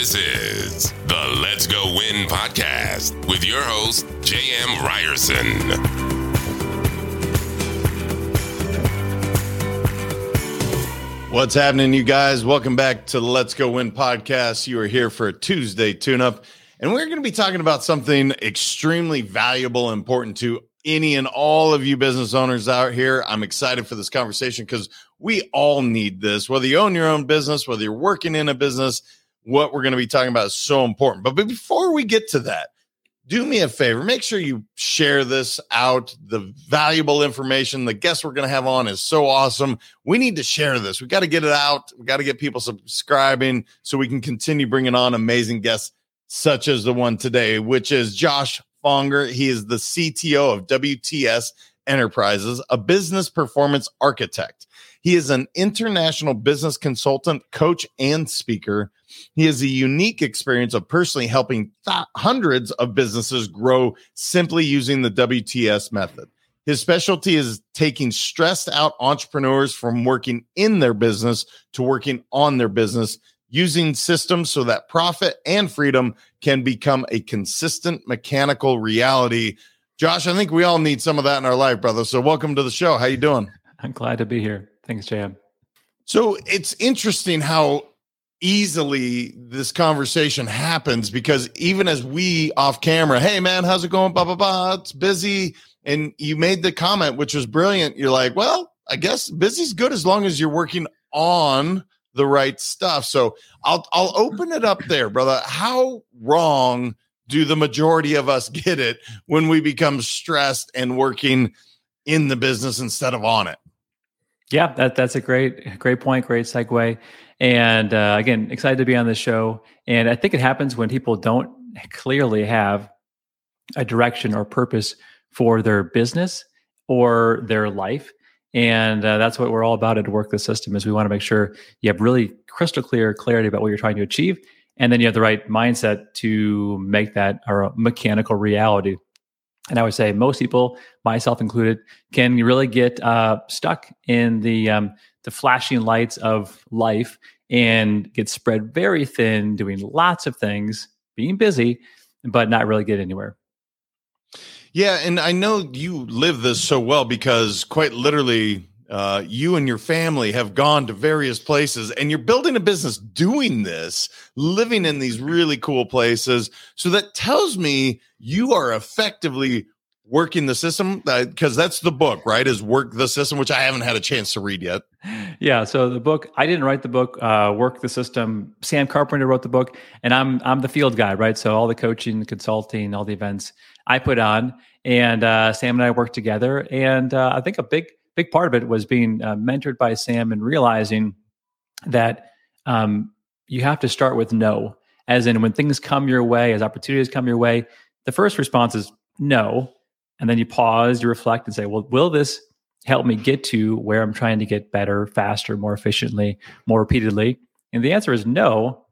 This is the Let's Go Win podcast with your host, J.M. Ryerson. What's happening, you guys? Welcome back to the Let's Go Win podcast. You are here for a Tuesday tune up, and we're going to be talking about something extremely valuable, and important to any and all of you business owners out here. I'm excited for this conversation because we all need this. Whether you own your own business, whether you're working in a business, what we're going to be talking about is so important. But, before we get to that, do me a favor make sure you share this out. The valuable information the guest we're going to have on is so awesome. We need to share this. We got to get it out. We got to get people subscribing so we can continue bringing on amazing guests such as the one today which is josh fonger. He is the cto of wts enterprises a business performance architect he is an international business consultant coach and speaker he has a unique experience of personally helping th- hundreds of businesses grow simply using the WTS method. His specialty is taking stressed out entrepreneurs from working in their business to working on their business using systems so that profit and freedom can become a consistent mechanical reality. Josh, I think we all need some of that in our life, brother. So welcome to the show. How you doing? I'm glad to be here. Thanks, Jam. So it's interesting how easily this conversation happens because even as we off camera, hey man, how's it going? Blah blah blah. It's busy. And you made the comment, which was brilliant. You're like, well, I guess busy's good as long as you're working on the right stuff. So I'll I'll open it up there, brother. How wrong do the majority of us get it when we become stressed and working in the business instead of on it? Yeah, that, that's a great, great point, great segue. And uh, again, excited to be on this show. And I think it happens when people don't clearly have a direction or purpose for their business or their life. And uh, that's what we're all about at Work the System is we want to make sure you have really crystal clear clarity about what you're trying to achieve. And then you have the right mindset to make that a mechanical reality. And I would say most people, myself included, can really get uh, stuck in the um, the flashing lights of life and get spread very thin, doing lots of things, being busy, but not really get anywhere. Yeah, and I know you live this so well because quite literally, uh, you and your family have gone to various places and you're building a business doing this, living in these really cool places. So that tells me you are effectively working the system because uh, that's the book right is work the system which i haven't had a chance to read yet. Yeah so the book i didn't write the book uh, work the system. Sam carpenter wrote the book and i'm i'm the field guy right? So all the coaching consulting all the events i put on and uh, sam and i worked together and uh, i think a big big part of it was being uh, mentored by sam and realizing that um, you have to start with no as in when things come your way as opportunities come your way the first response is no and then you pause, you reflect and say, well, will this help me get to where I'm trying to get better, faster, more efficiently, more repeatedly? And the answer is no.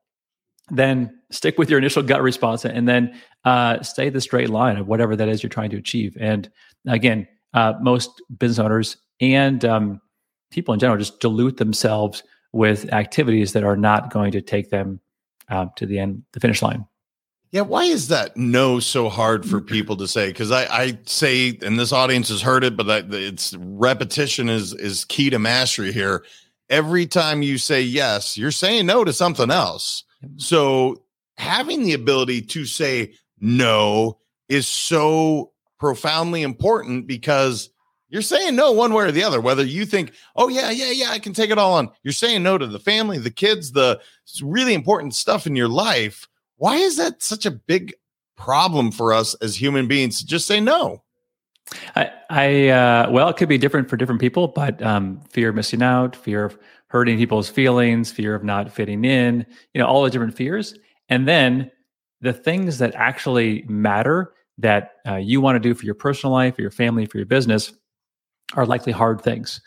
Then stick with your initial gut response and then uh, stay the straight line of whatever that is you're trying to achieve. And again, uh, most business owners and um, people in general just dilute themselves with activities that are not going to take them uh, to the end, the finish line. Yeah, why is that no so hard for people to say? Because I, I say, and this audience has heard it, but that it's repetition is is key to mastery here. Every time you say yes, you're saying no to something else. So having the ability to say no is so profoundly important because you're saying no one way or the other. Whether you think, oh yeah, yeah, yeah, I can take it all on. You're saying no to the family, the kids, the really important stuff in your life why is that such a big problem for us as human beings to just say no? I, I uh, well, it could be different for different people, but um, fear of missing out, fear of hurting people's feelings, fear of not fitting in, you know, all the different fears. And then the things that actually matter that uh, you want to do for your personal life, for your family, for your business are likely hard things.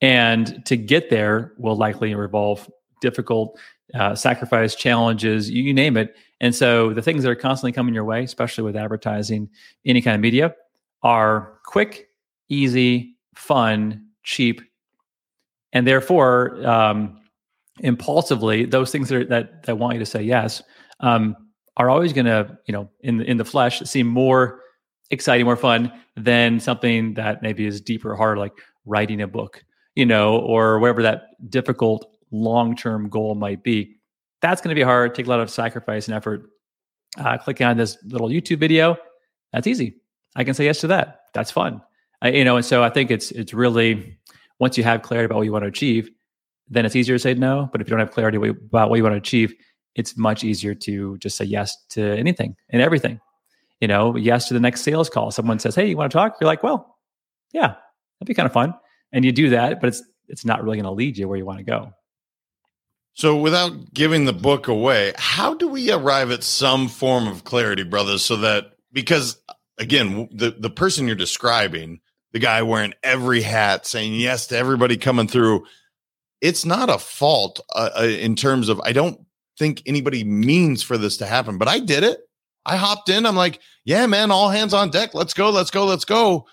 And to get there will likely involve difficult uh, sacrifice, challenges, you, you name it. And so the things that are constantly coming your way, especially with advertising, any kind of media, are quick, easy, fun, cheap, and therefore um, impulsively, those things that, are, that that want you to say yes um, are always going to, you know, in the, in the flesh, seem more exciting, more fun than something that maybe is deeper harder, like writing a book, you know, or whatever that difficult long term goal might be. That's going to be hard, take a lot of sacrifice and effort. Uh, clicking on this little YouTube video, that's easy. I can say yes to that. That's fun. I, you know, and so I think it's it's really once you have clarity about what you want to achieve, then it's easier to say no. But if you don't have clarity about what you want to achieve, it's much easier to just say yes to anything and everything. You know, yes to the next sales call. Someone says, "Hey, you want to talk?" You're like, "Well, yeah, that'd be kind of fun," and you do that, but it's it's not really going to lead you where you want to go. So, without giving the book away, how do we arrive at some form of clarity, brothers? So that because again, the the person you're describing, the guy wearing every hat, saying yes to everybody coming through, it's not a fault uh, uh, in terms of I don't think anybody means for this to happen, but I did it. I hopped in. I'm like, yeah, man, all hands on deck. Let's go, let's go, let's go.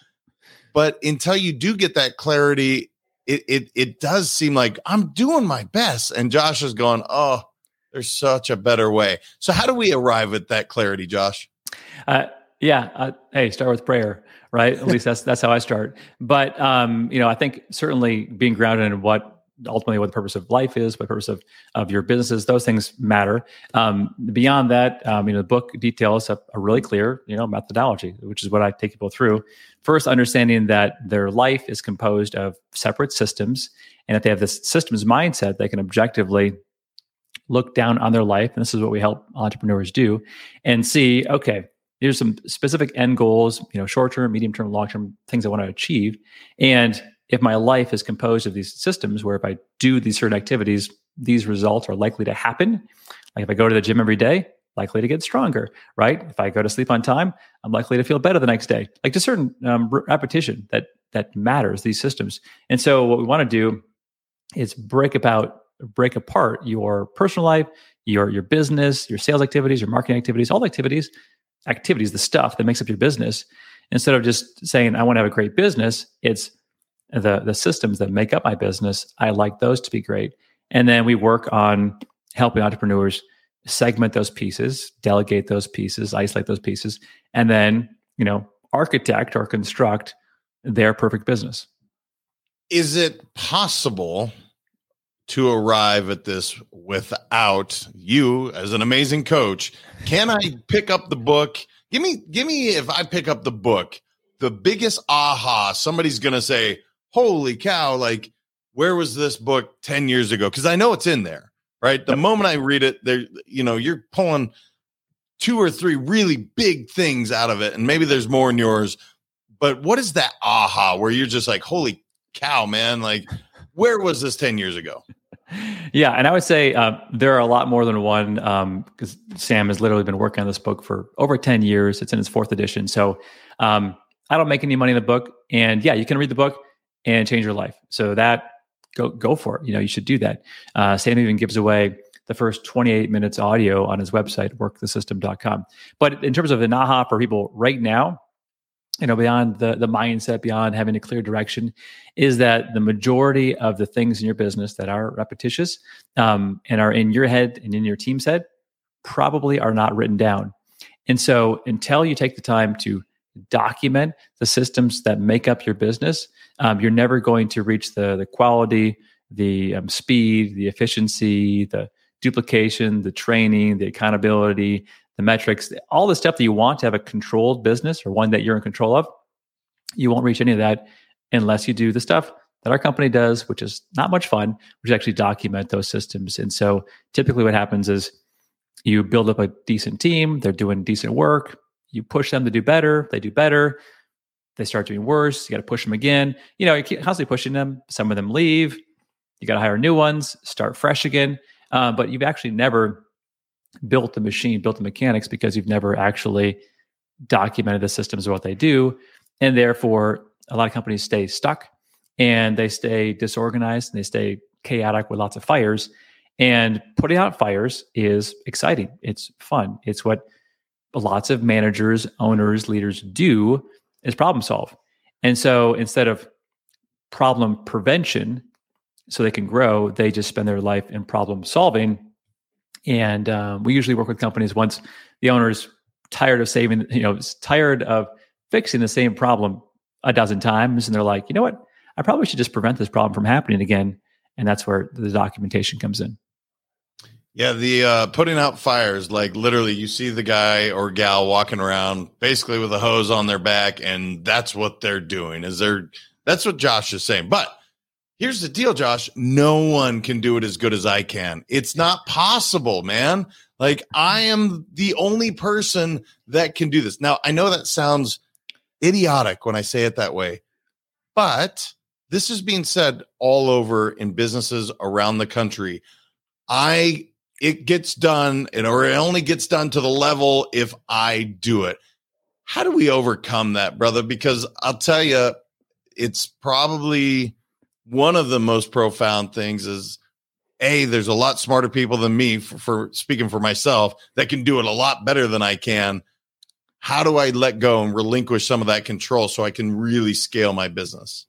But until you do get that clarity it it it does seem like I'm doing my best. And Josh is going, oh, there's such a better way. So how do we arrive at that clarity, Josh? Uh, yeah. Uh, hey, start with prayer, right? At least that's that's how I start. But um, you know, I think certainly being grounded in what ultimately what the purpose of life is, what the purpose of, of your businesses, those things matter. Um, beyond that, um, you know, the book details a, a, really clear, you know, methodology, which is what I take people through. First, understanding that their life is composed of separate systems, and if they have this systems mindset, they can objectively look down on their life, and this is what we help entrepreneurs do, and see, okay, here's some specific end goals, you know, short term, medium term, long term things I want to achieve, and if my life is composed of these systems where if I do these certain activities, these results are likely to happen. Like if I go to the gym every day, likely to get stronger, right? If I go to sleep on time, I'm likely to feel better the next day. Like just certain um, repetition that that matters. These systems, and so what we want to do is break about break apart your personal life, your your business, your sales activities, your marketing activities, all the activities, activities, the stuff that makes up your business. Instead of just saying I want to have a great business, it's the the systems that make up my business i like those to be great. And then we work on helping entrepreneurs segment those pieces delegate those pieces isolate those pieces and then you know architect or construct their perfect business. Is it possible to arrive at this without you as an amazing coach? Can i pick up the book? Give me give me if i pick up the book the biggest aha somebody's gonna say holy cow, like, where was this book 10 years ago? Because I know it's in there, right? The moment I read it, there, you know, you're pulling two or three really big things out of it. And maybe there's more in yours. But what is that aha where you're just like, holy cow, man? Like, where was this 10 years ago? Yeah, and I would say uh, there are a lot more than one because um, Sam has literally been working on this book for over 10 years. It's in its fourth edition. So um, I don't make any money in the book. And yeah, you can read the book and change your life. So that go go for it. You know, you should do that. Uh, Sam even gives away the first 28 minutes audio on his website, workthesystem.com. But in terms of an aha for people right now, you know, beyond the the mindset, beyond having a clear direction, is that the majority of the things in your business that are repetitious um, and are in your head and in your team's head probably are not written down. And so, until you take the time to document the systems that make up your business, um, you're never going to reach the the quality, the um, speed, the efficiency, the duplication, the training, the accountability, the metrics, all the stuff that you want to have a controlled business or one that you're in control of. You won't reach any of that unless you do the stuff that our company does, which is not much fun, which actually document those systems. And so typically what happens is you build up a decent team, they're doing decent work, you push them to do better, they do better. They start doing worse. You got to push them again. You know, you're constantly pushing them. Some of them leave. You got to hire new ones, start fresh again. Uh, but you've actually never built the machine, built the mechanics because you've never actually documented the systems of what they do. And therefore, a lot of companies stay stuck and they stay disorganized and they stay chaotic with lots of fires. And putting out fires is exciting. It's fun. It's what lots of managers, owners, leaders do is problem solve. And so instead of problem prevention, so they can grow. They just spend their life in problem solving. And um, we usually work with companies once the owner is tired of saving, you know, tired of fixing the same problem a dozen times, and they're like, you know what, I probably should just prevent this problem from happening again. And that's where the documentation comes in. Yeah, the uh, putting out fires, like literally, you see the guy or gal walking around basically with a hose on their back, and that's what they're doing. Is they're that's what Josh is saying. But here's the deal, Josh: no one can do it as good as I can. It's not possible, man. Like I am the only person that can do this. Now I know that sounds idiotic when I say it that way, but this is being said all over in businesses around the country. I it gets done or it only gets done to the level if I do it. How do we overcome that, brother? Because I'll tell you, it's probably one of the most profound things is a there's a lot smarter people than me for, for, speaking for myself that can do it a lot better than i can how do i let go and relinquish some of that control so i can really scale my business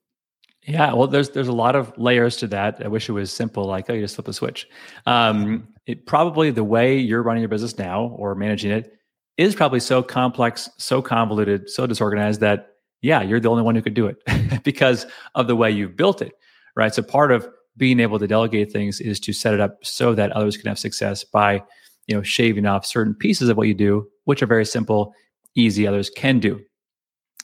yeah well there's there's a lot of layers to that i wish it was simple like oh you just flip a switch um, it probably the way you're running your business now or managing it is probably so complex, so convoluted, so disorganized that yeah, you're the only one who could do it because of the way you've built it, right? So part of being able to delegate things is to set it up so that others can have success by, you know, shaving off certain pieces of what you do, which are very simple, easy, others can do.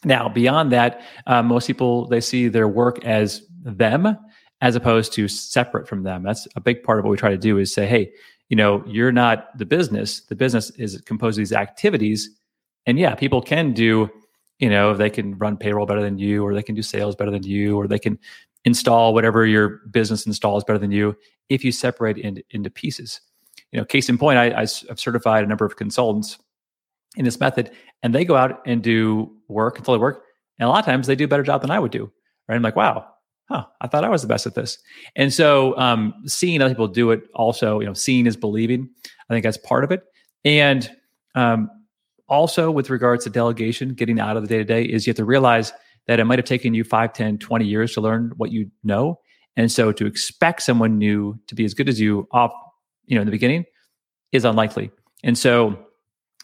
Now, beyond that, uh, most people they see their work as them as opposed to separate from them. That's a big part of what we try to do is say, hey, you know, you're not the business. The business is composed of these activities. And yeah, people can do, you know, they can run payroll better than you, or they can do sales better than you, or they can install whatever your business installs better than you if you separate into, into pieces. You know, case in point, I, I've certified a number of consultants in this method, and they go out and do work, consulting work, and a lot of times they do a better job than I would do. Right? I'm like, wow, huh, I thought I was the best at this. And so um, seeing other people do it also, you know, seeing is believing. I think that's part of it. And um, also with regards to delegation, getting out of the day to day is you have to realize that it might have taken you 5, 10, 20 years to learn what you know. And so to expect someone new to be as good as you off, you know, in the beginning is unlikely. And so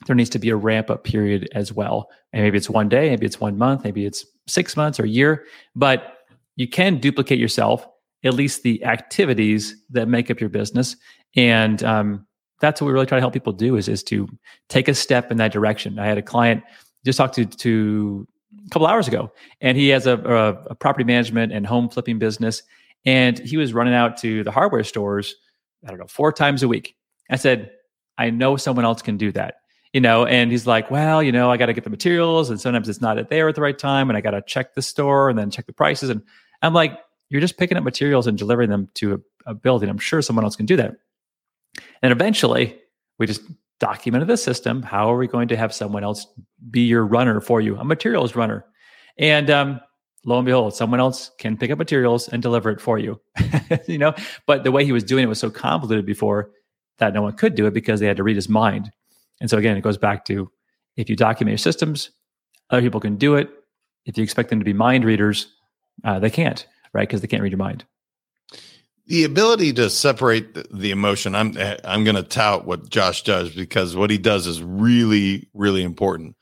there needs to be a ramp up period as well. And maybe it's one day, maybe it's one month, maybe it's six months or a year. But you can duplicate yourself, at least the activities that make up your business. And um, that's what we really try to help people do is, is to take a step in that direction. I had a client just talked to, to a couple hours ago, and he has a, a, a property management and home flipping business. And he was running out to the hardware stores, I don't know, four times a week. I said, I know someone else can do that you know and he's like well you know i got to get the materials and sometimes it's not there at the right time and i got to check the store and then check the prices and I'm like, you're just picking up materials and delivering them to a, a building. I'm sure someone else can do that. And eventually, we just documented the system. How are we going to have someone else be your runner for you, a materials runner? And um, lo and behold, someone else can pick up materials and deliver it for you. you know, but the way he was doing it was so convoluted before that no one could do it because they had to read his mind. And so again, it goes back to if you document your systems, other people can do it. If you expect them to be mind readers, uh, they can't, right? Because they can't read your mind. The ability to separate the, emotion. I'm I'm going to tout what Josh does because what he does is really really important.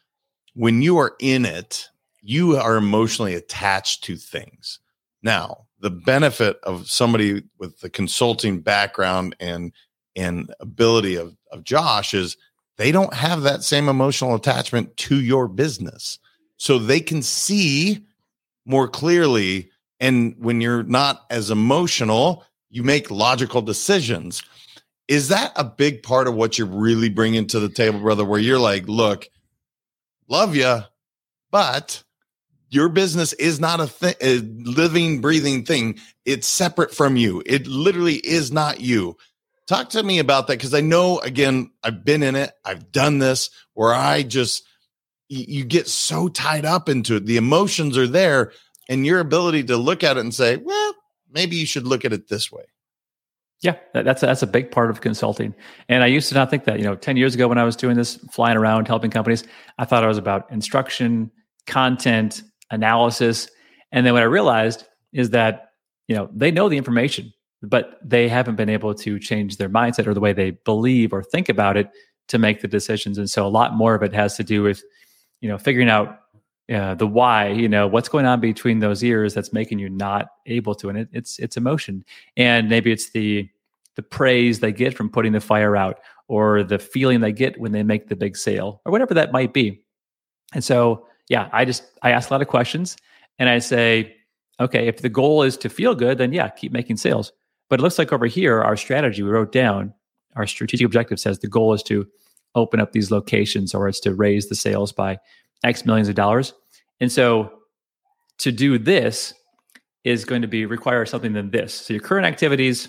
When you are in it, you are emotionally attached to things. Now, the benefit of somebody with the consulting background and and ability of, of Josh is they don't have that same emotional attachment to your business. So they can see more clearly. And when you're not as emotional, you make logical decisions. Is that a big part of what you're really bringing to the table, brother? Where you're like, look, love you, but your business is not a, th- a living, breathing thing. It's separate from you. It literally is not you. Talk to me about that because I know, again, I've been in it. I've done this where I just you get so tied up into it. The emotions are there, and your ability to look at it and say, well, maybe you should look at it this way. Yeah, that's a, that's a big part of consulting. And I used to not think that. You know, ten years ago when I was doing this, flying around helping companies, I thought it was about instruction, content, analysis, and then what I realized is that you know they know the information. but they haven't been able to change their mindset or the way they believe or think about it to make the decisions. And so a lot more of it has to do with, you know, figuring out uh, the why. You know, what's going on between those ears that's making you not able to, and it, it's it's emotion, and maybe it's the the praise they get from putting the fire out, or the feeling they get when they make the big sale, or whatever that might be. And so, yeah, I just I ask a lot of questions, and I say, okay, if the goal is to feel good, then yeah, keep making sales. But it looks like over here, our strategy we wrote down, our strategic objective says the goal is to open up these locations or it's to raise the sales by X millions of dollars. And so to do this is going to be require something than this. So your current activities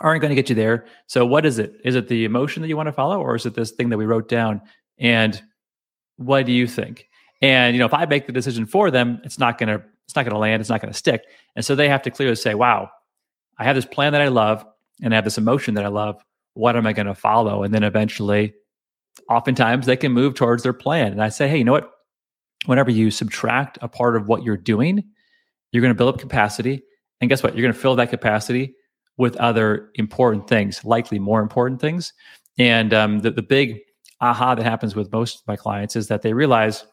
aren't going to get you there. So what is it? Is it the emotion that you want to follow or is it this thing that we wrote down? And what do you think? And you know, if I make the decision for them, it's not going to it's not going to land, it's not going to stick. And so they have to clearly say, "Wow, I have this plan that I love and I have this emotion that I love. What am I going to follow? And then eventually, oftentimes they can move towards their plan. And I say, hey, you know what? Whenever you subtract a part of what you're doing, you're going to build up capacity. And guess what? You're going to fill that capacity with other important things, likely more important things. And um, the, the big aha that happens with most of my clients is that they realize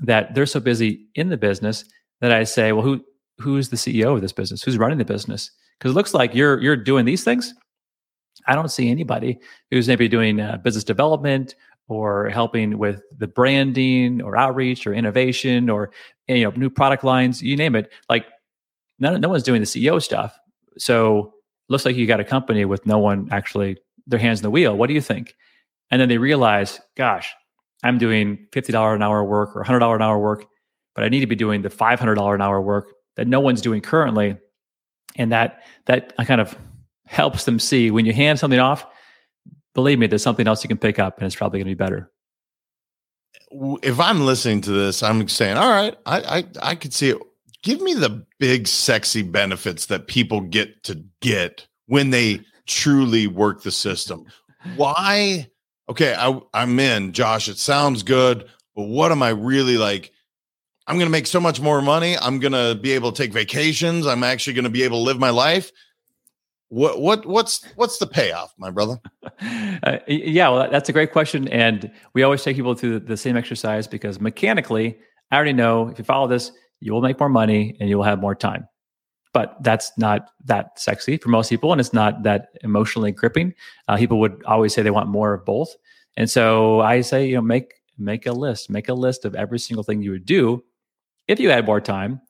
that they're so busy in the business that I say, well, who who's the CEO of this business? Who's running the business? because it looks like you're you're doing these things. I don't see anybody who's maybe doing uh, business development or helping with the branding or outreach or innovation or you know new product lines, you name it. Like no, no one's doing the CEO stuff. So looks like you got a company with no one actually their hands in the wheel. What do you think? And then they realize, gosh, I'm doing $50 an hour work or $100 an hour work, but I need to be doing the $500 an hour work that no one's doing currently and that that kind of helps them see when you hand something off believe me there's something else you can pick up and it's probably going to be better if i'm listening to this i'm saying all right i i, I could see it give me the big sexy benefits that people get to get when they truly work the system why okay I, i'm in josh it sounds good but what am i really like I'm going to make so much more money. I'm going to be able to take vacations. I'm actually going to be able to live my life. What what what's what's the payoff, my brother? Uh, yeah, well, that's a great question, and we always take people through the, same exercise because mechanically, I already know if you follow this, you will make more money and you will have more time. But that's not that sexy for most people, and it's not that emotionally gripping. Uh, people would always say they want more of both, and so I say, you know, make make a list, make a list of every single thing you would do if you had more time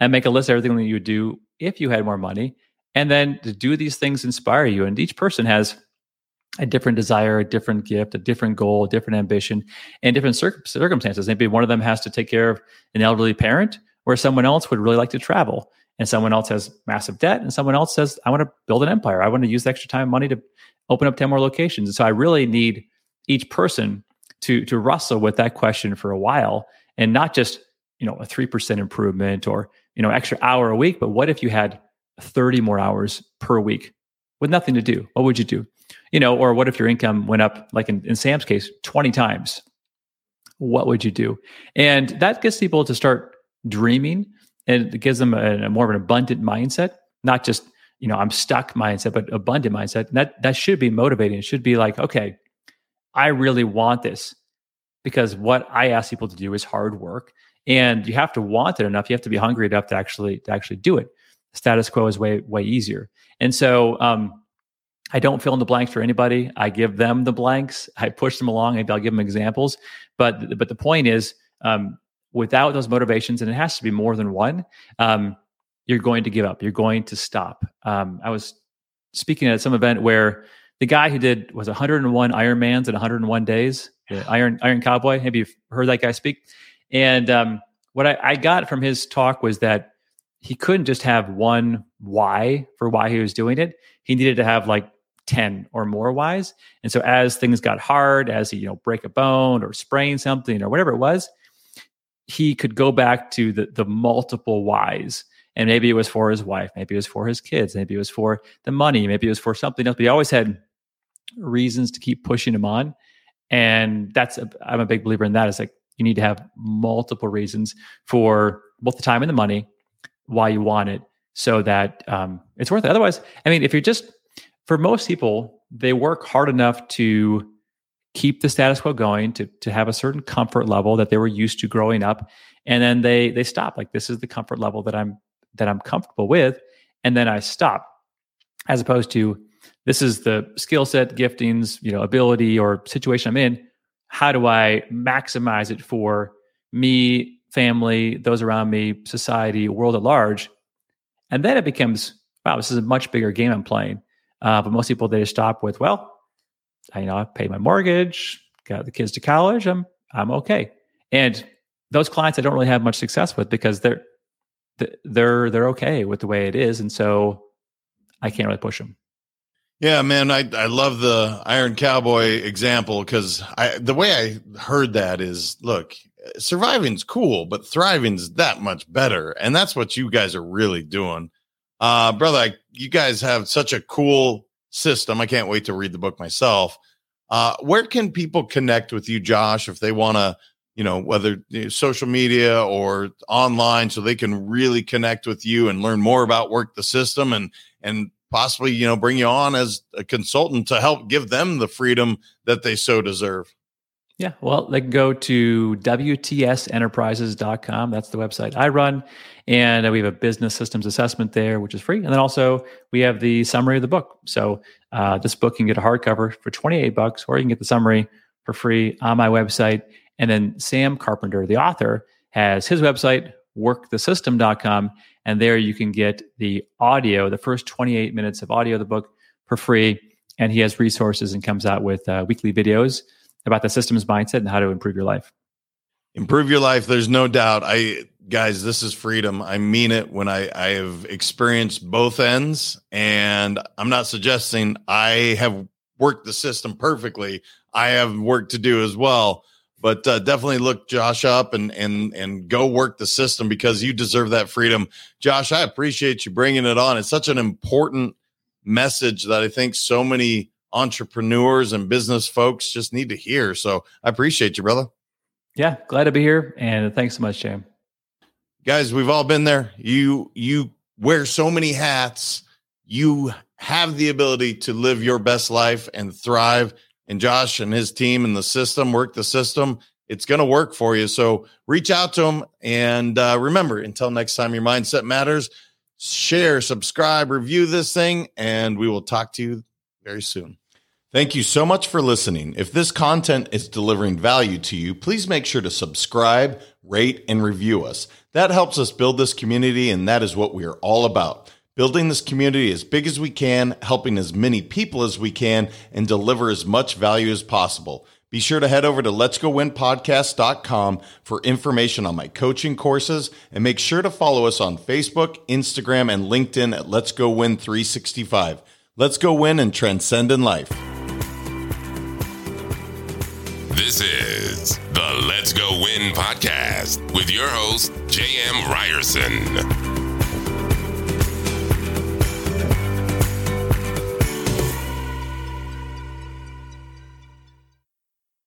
and make a list of everything that you would do if you had more money. And then to do these things inspire you. And each person has a different desire, a different gift, a different goal, a different ambition, and different cir- circumstances. Maybe one of them has to take care of an elderly parent, where someone else would really like to travel, and someone else has massive debt, and someone else says, I want to build an empire. I want to use the extra time and money to open up 10 more locations. And so I really need each person to to wrestle with that question for a while and not just you know a 3% improvement or you know extra hour a week but what if you had 30 more hours per week with nothing to do. What would you do? You know or what if your income went up like in, in sam's case 20 times? What would you do? And that gets people to start dreaming and it gives them a, a more of an abundant mindset not just you know i'm stuck mindset but abundant mindset. And that that should be motivating. It should be like okay i really want this because what i ask people to do is hard work and you have to want it enough. You have to be hungry enough to actually to actually do it status quo is way way easier. And so um, i don't fill in the blanks for anybody. I give them the blanks. I push them along maybe i'll give them examples. But but the point is um, without those motivations and it has to be more than one um, you're going to give up. You're going to stop. Um, i was speaking at some event where the guy who did was 101 ironmans in 101 days? The iron iron cowboy. Maybe you've heard that guy speak? And um, what I, I got from his talk was that he couldn't just have one why for why he was doing it. He needed to have like 10 or more whys. And so as things got hard, as he, you know, break a bone or sprain something or whatever it was, he could go back to the the multiple whys. And maybe it was for his wife, maybe it was for his kids, maybe it was for the money, maybe it was for something else. But he always had reasons to keep pushing him on. And that's I'm a big believer in that. It's like you need to have multiple reasons for both the time and the money why you want it so that um, it's worth it. Otherwise, I mean, if you're just for most people, they work hard enough to keep the status quo going, to to have a certain comfort level that they were used to growing up, and then they they stop. Like this is the comfort level that I'm that I'm comfortable with, and then I stop. As opposed to this is the skill set, giftings, you know, ability or situation I'm in. How do I maximize it for me, family, those around me, society, world at large? And then it becomes, wow, this is a much bigger game I'm playing. Uh, but most people they just stop with, well, I you know I paid my mortgage, got the kids to college, I'm I'm okay. And those clients I don't really have much success with because they're they're they're okay with the way it is, and so I can't really push them. Yeah, man, I I love the Iron Cowboy example because I the way I heard that is look, surviving's cool, but thriving's that much better, and that's what you guys are really doing, uh, brother. I, you guys have such a cool system. I can't wait to read the book myself. Uh, where can people connect with you, Josh, if they want to, you know, whether you know, social media or online, so they can really connect with you and learn more about work the system and and possibly, you know, bring you on as a consultant to help give them the freedom that they so deserve? Yeah, well, they can go to WTSenterprises.com. That's the website I run. And we have a business systems assessment there, which is free. And then also we have the summary of the book. So uh, this book can get a hardcover for 28 bucks, or you can get the summary for free on my website. And then Sam Carpenter, the author, has his website, workthesystem.com. And there you can get the audio, the first 28 minutes of audio of the book for free. And he has resources and comes out with uh, weekly videos about the systems mindset and how to improve your life. Improve your life. There's no doubt. I guys, this is freedom. I mean it when I, I have experienced both ends. And I'm not suggesting I have worked the system perfectly. I have work to do as well but uh, definitely look Josh up and and and go work the system because you deserve that freedom. Josh, I appreciate you bringing it on. It's such an important message that I think so many entrepreneurs and business folks just need to hear. So I appreciate you, brother. Yeah, glad to be here, and thanks so much, Jam. Guys, we've all been there. You you wear so many hats. You have the ability to live your best life and thrive and Josh and his team and the system work the system, it's going to work for you. So reach out to them. And uh, remember, until next time, your mindset matters. Share, subscribe, review this thing, and we will talk to you very soon. Thank you so much for listening. If this content is delivering value to you, please make sure to subscribe, rate, and review us. That helps us build this community, and that is what we are all about building this community as big as we can, helping as many people as we can, and deliver as much value as possible. Be sure to head over to letsgowinpodcast.com for information on my coaching courses and make sure to follow us on Facebook, Instagram, and LinkedIn at Let's Go Win 365. Let's go win and transcend in life. This is the Let's Go Win podcast with your host, J.M. Ryerson.